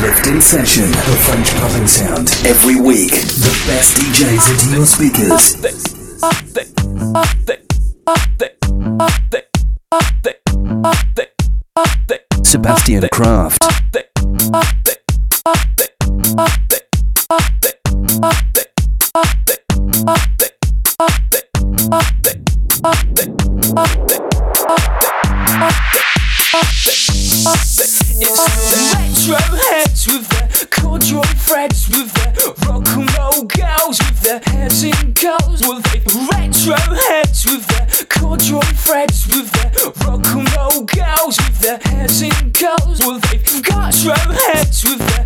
Lift Session, the French popping sound. Every week, the best DJs into your speakers. Sebastian Kraft. It's rub heads with their corduroy threads, with their rock and roll girls, with their heads in curls. Well, they retro heads with their corduroy threads, with their rock and roll girls, with their heads in curls. Well, they've got heads with their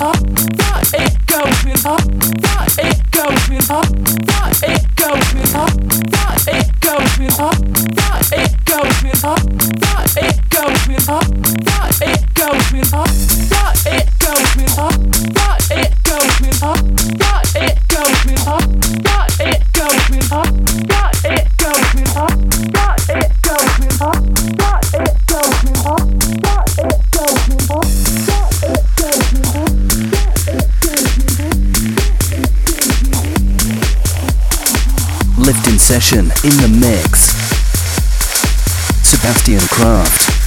Oh. In the mix. Sebastian Kraft.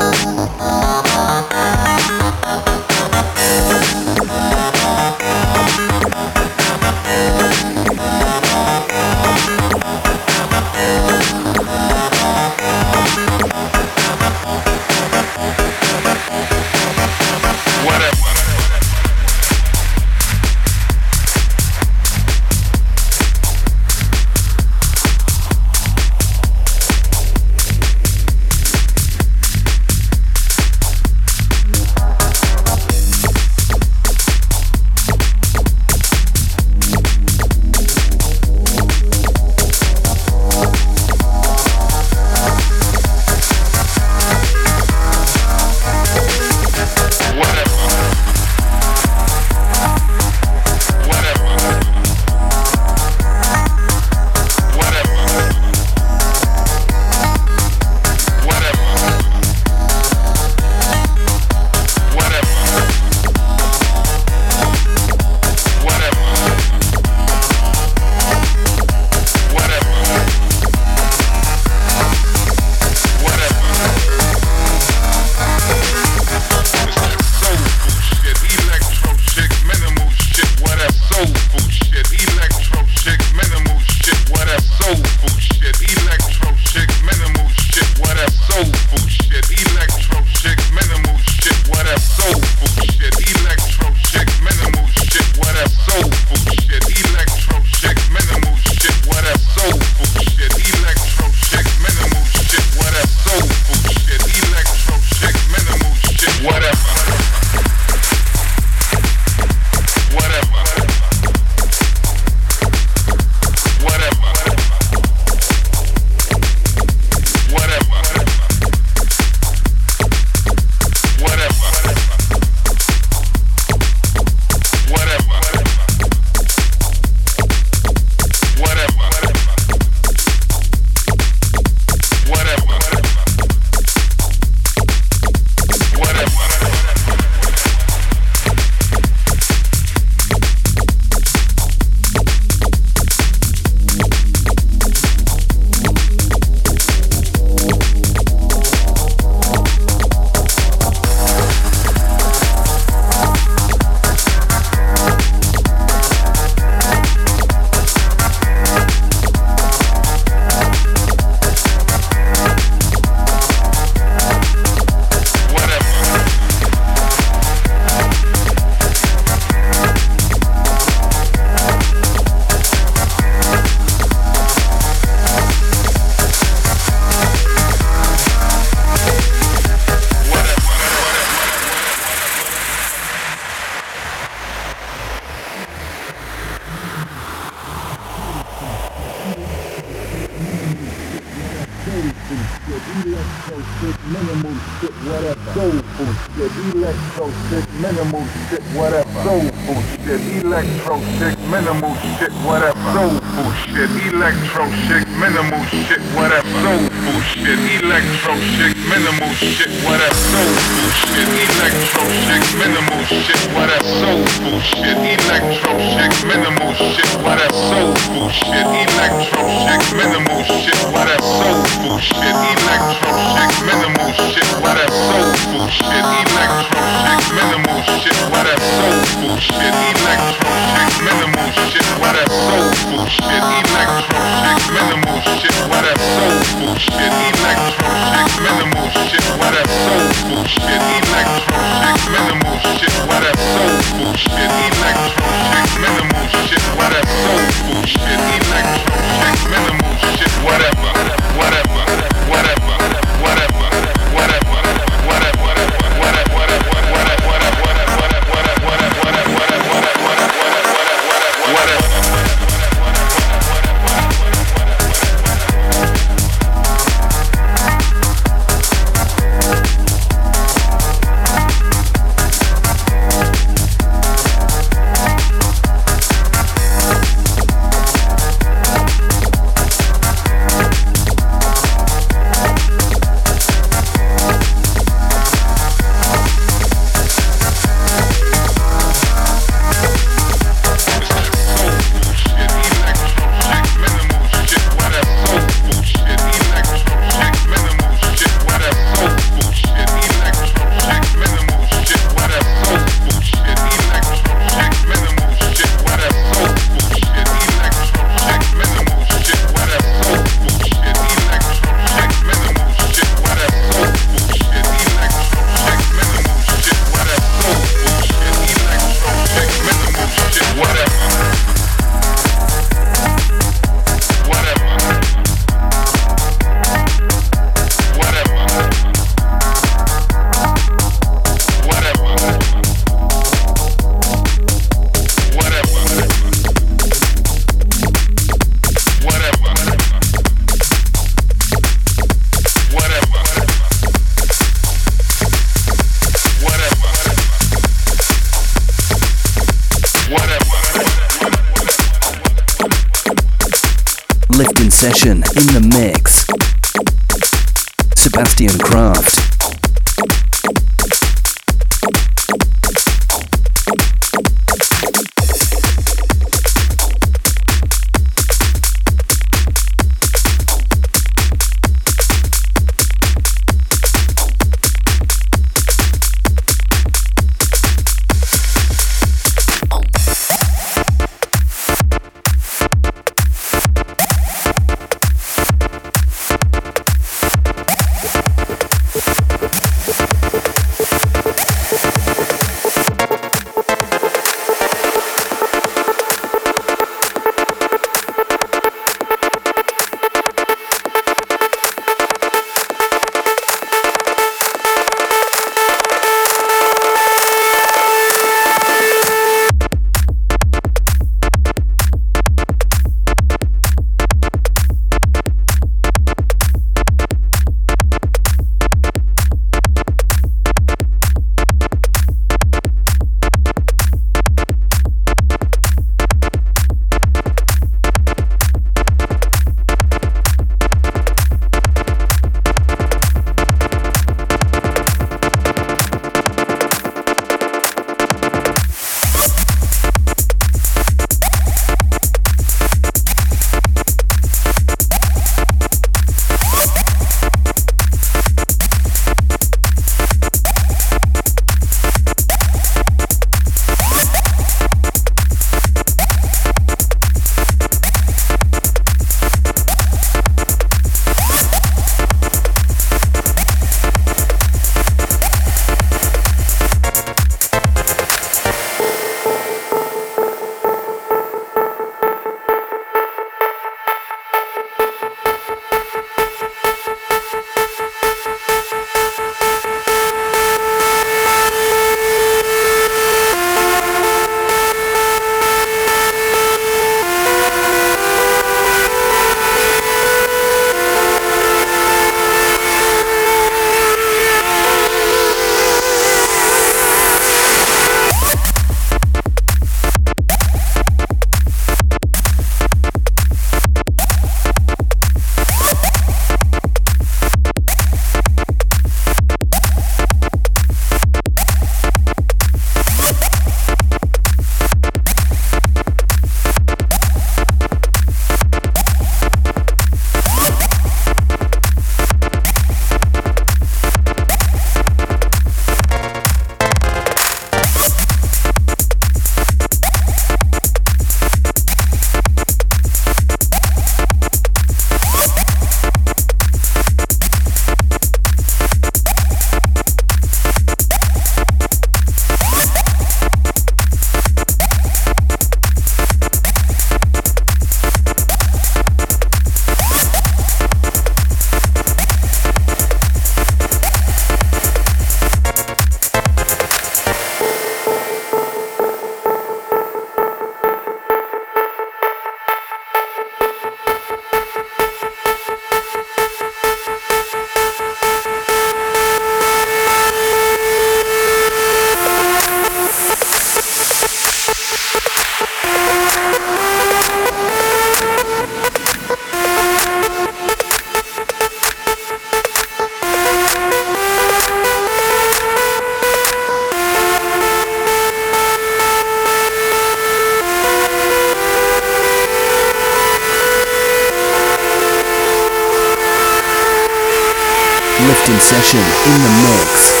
Session in the mix.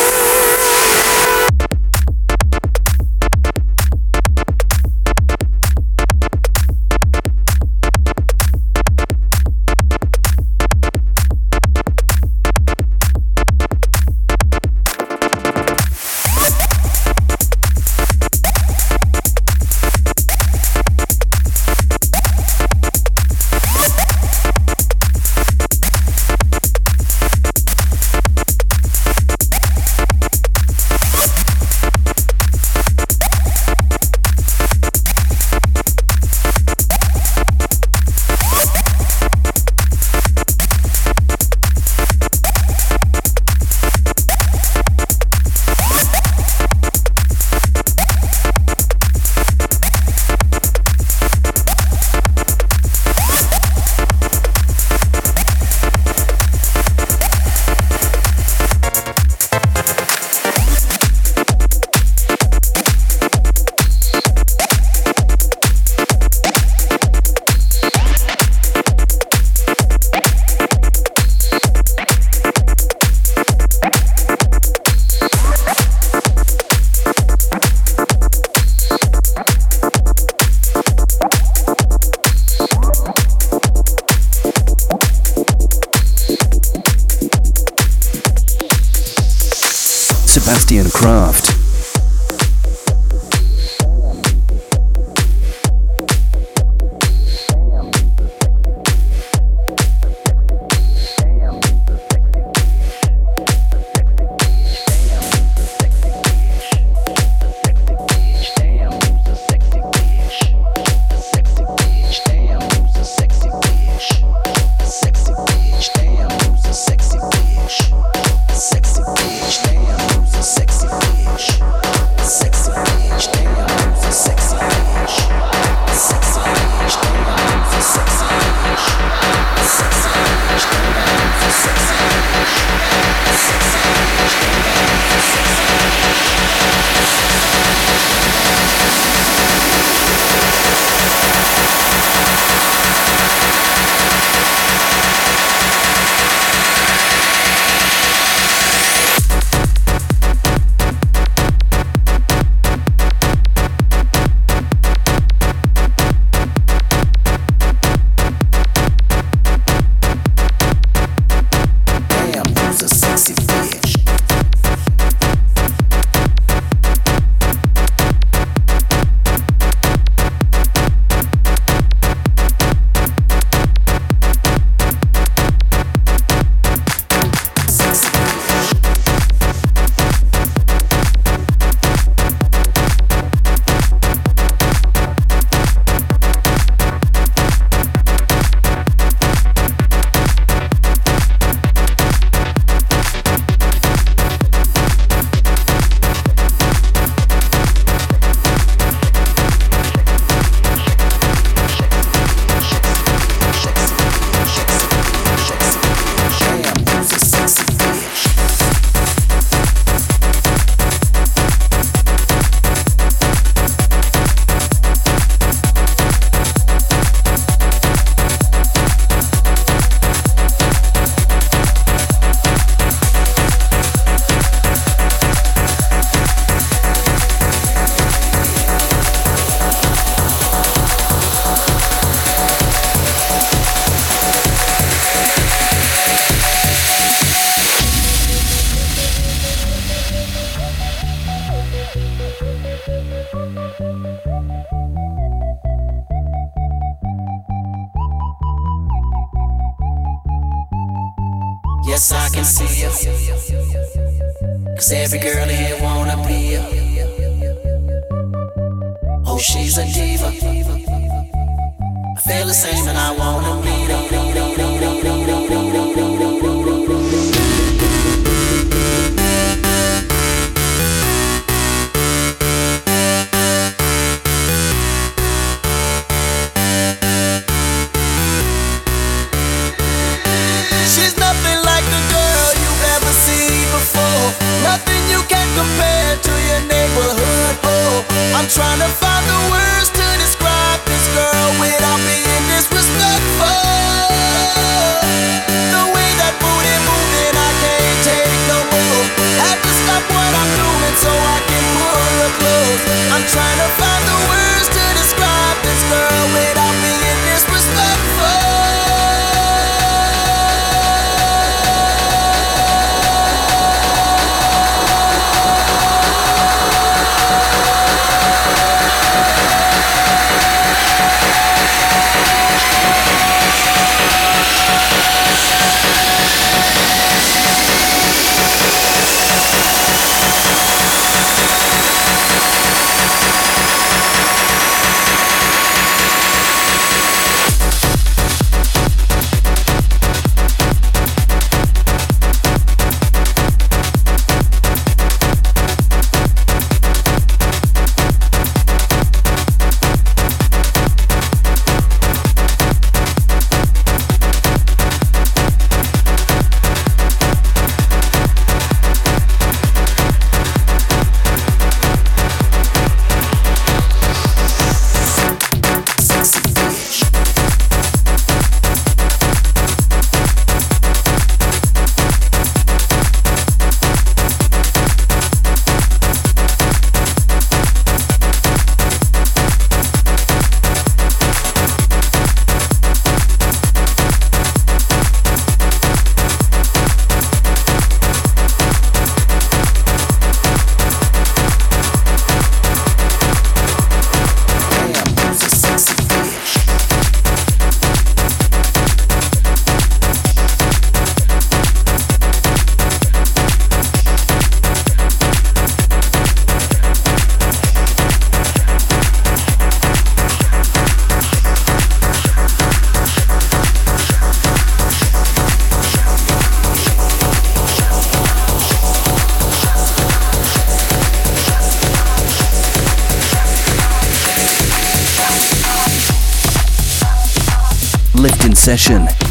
uplifting session.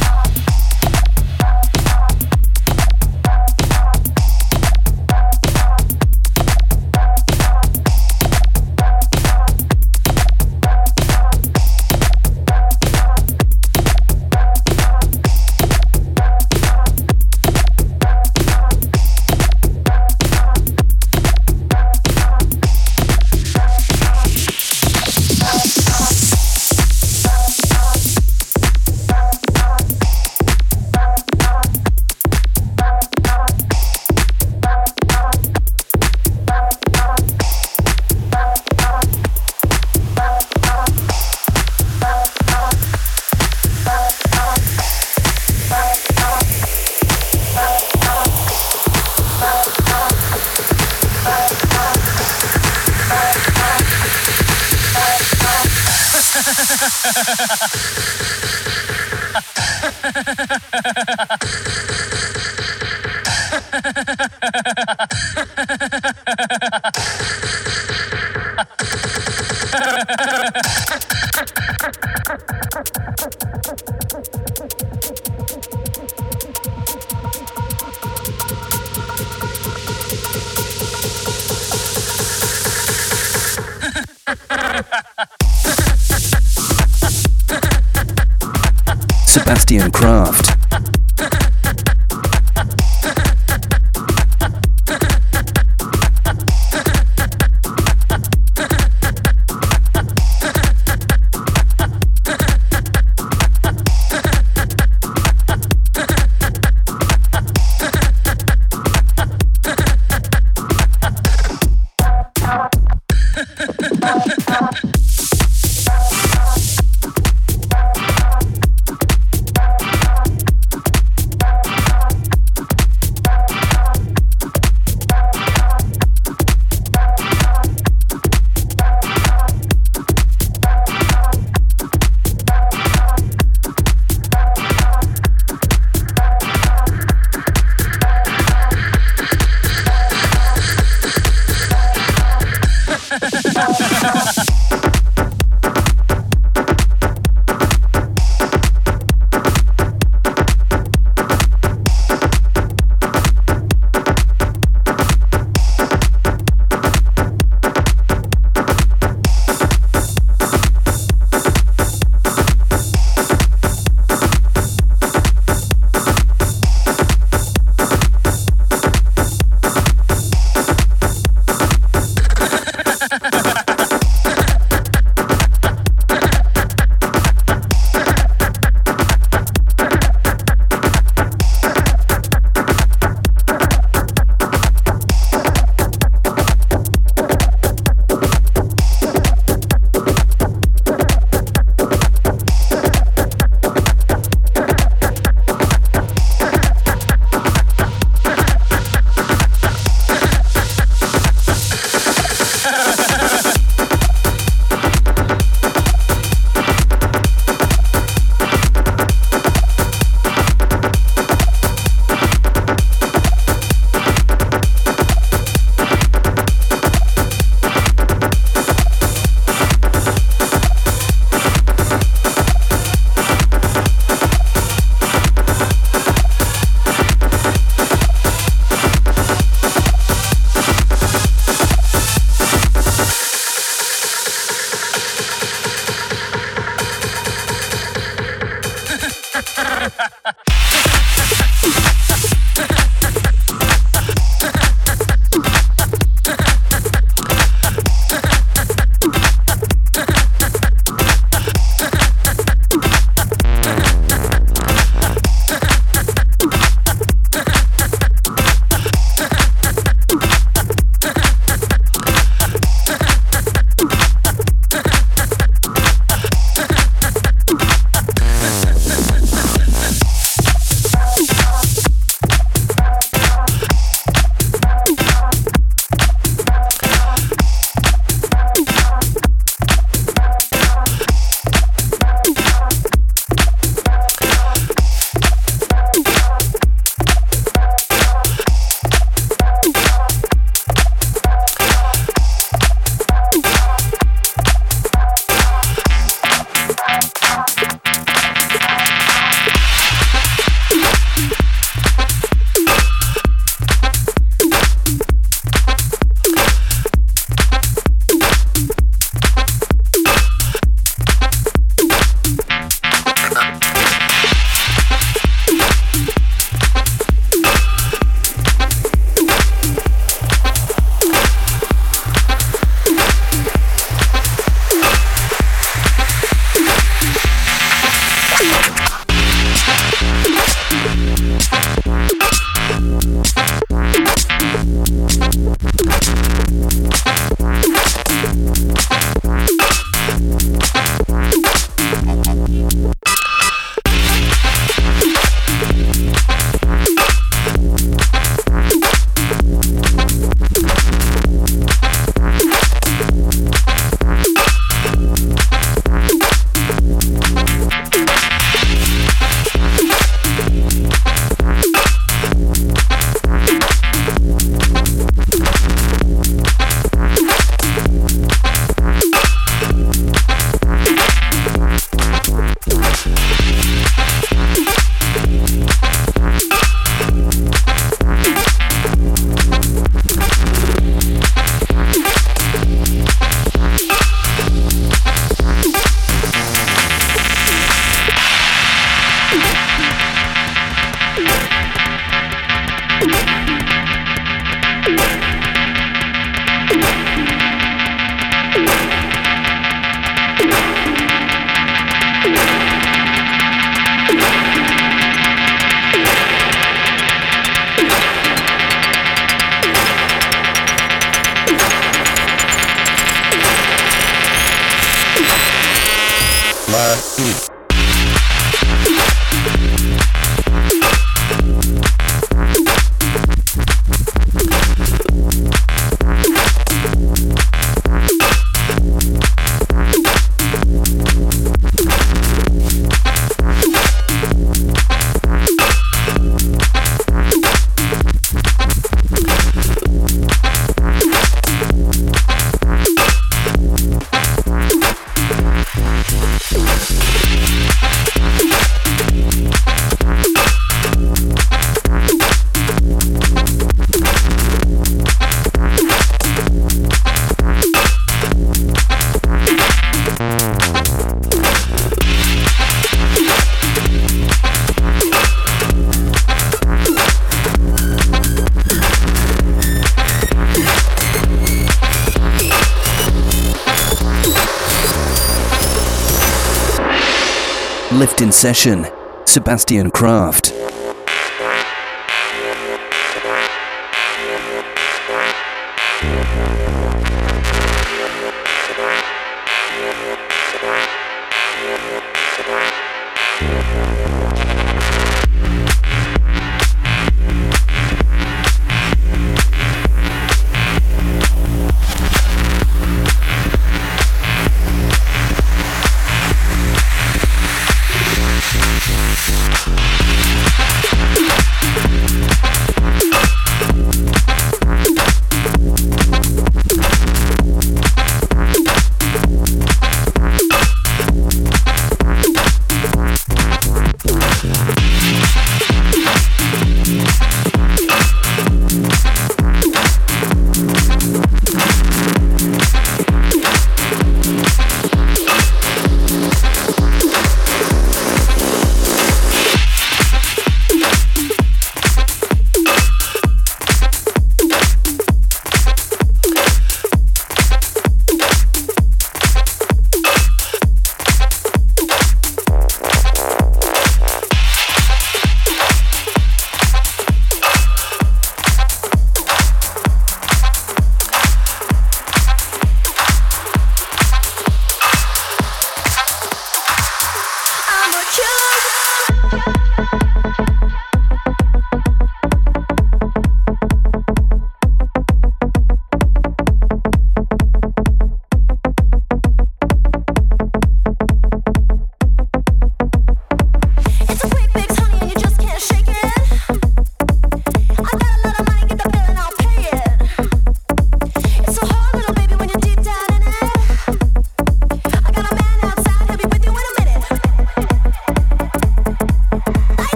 Session, Sebastian Kraft.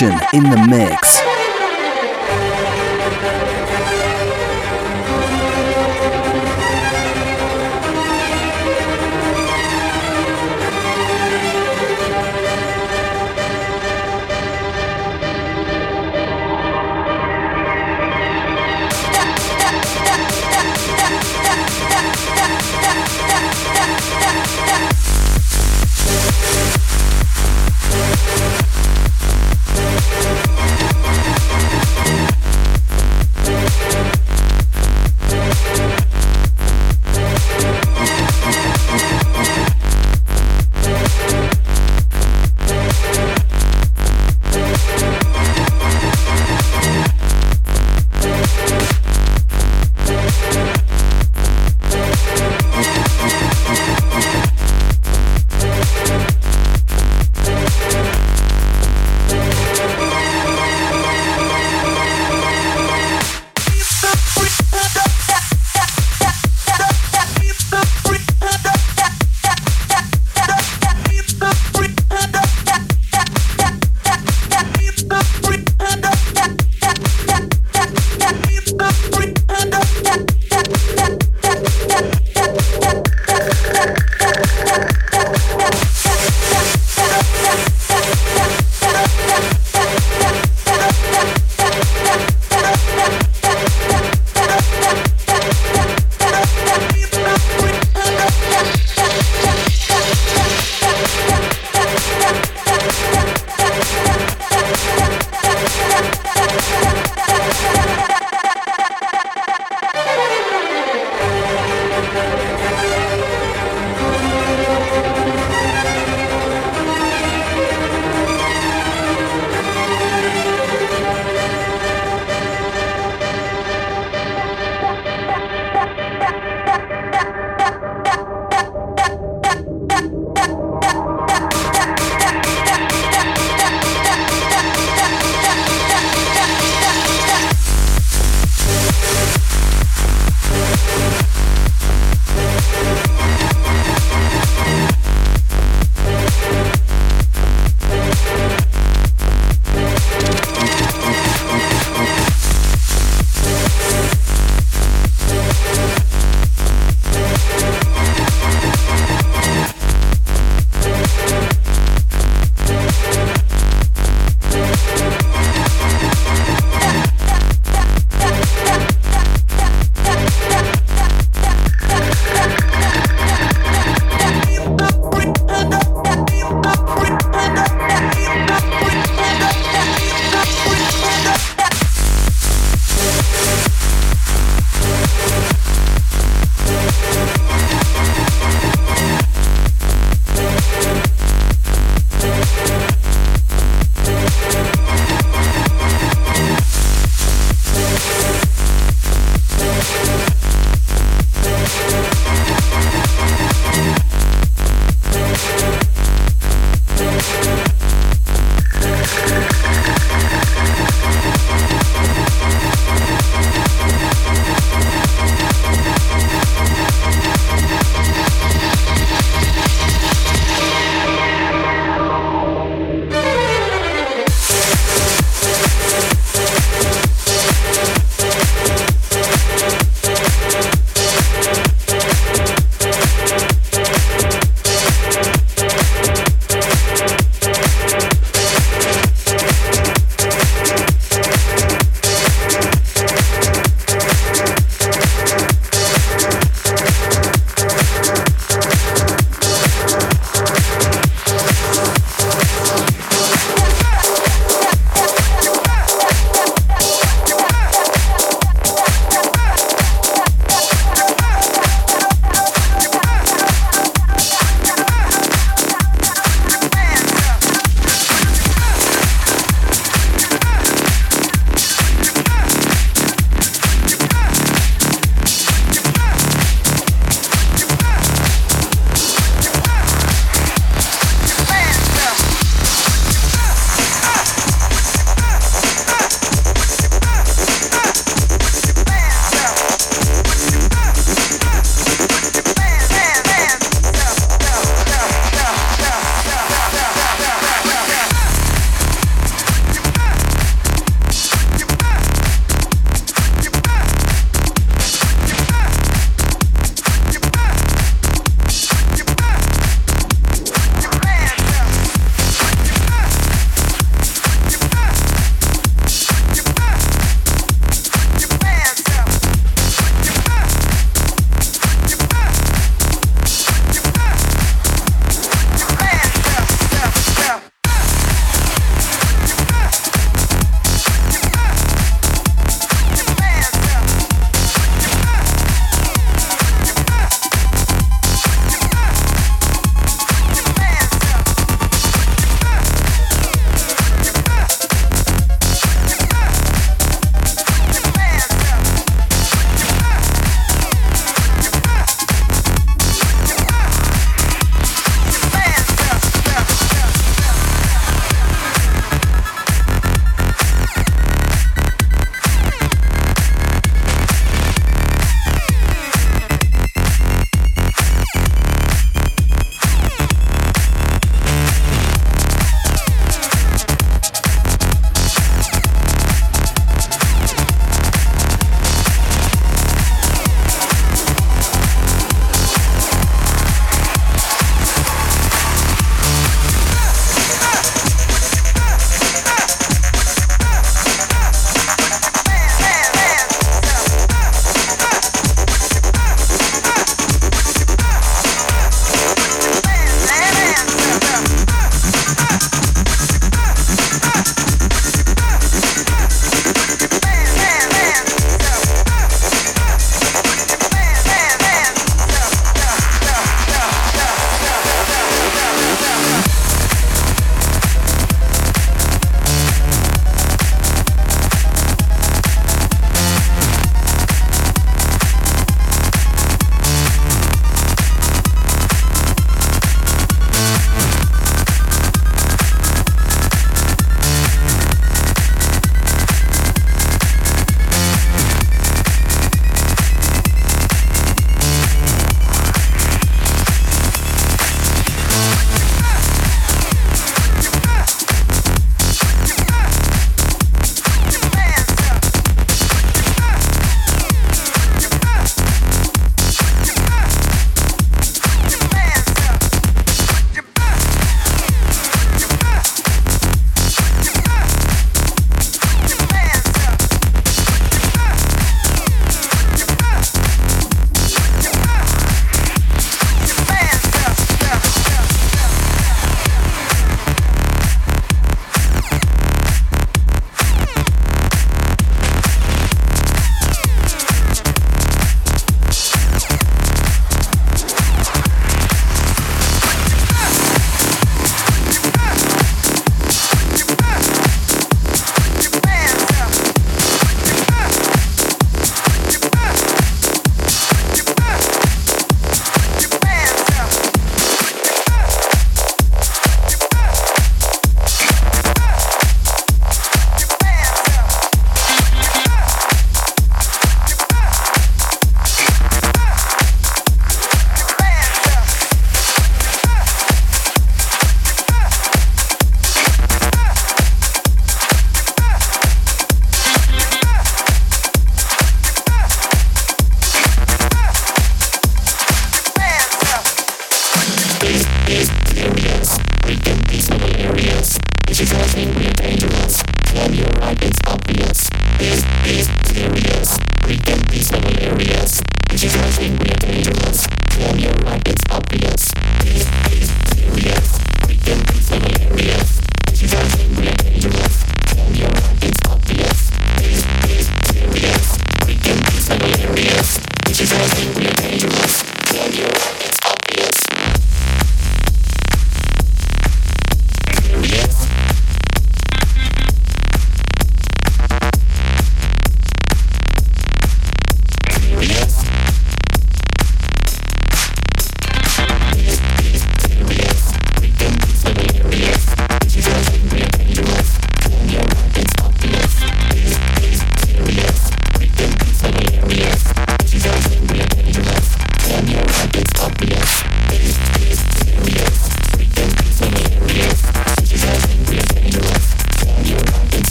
Uplifting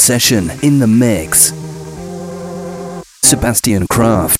session in the mix. Sebastian Kraft.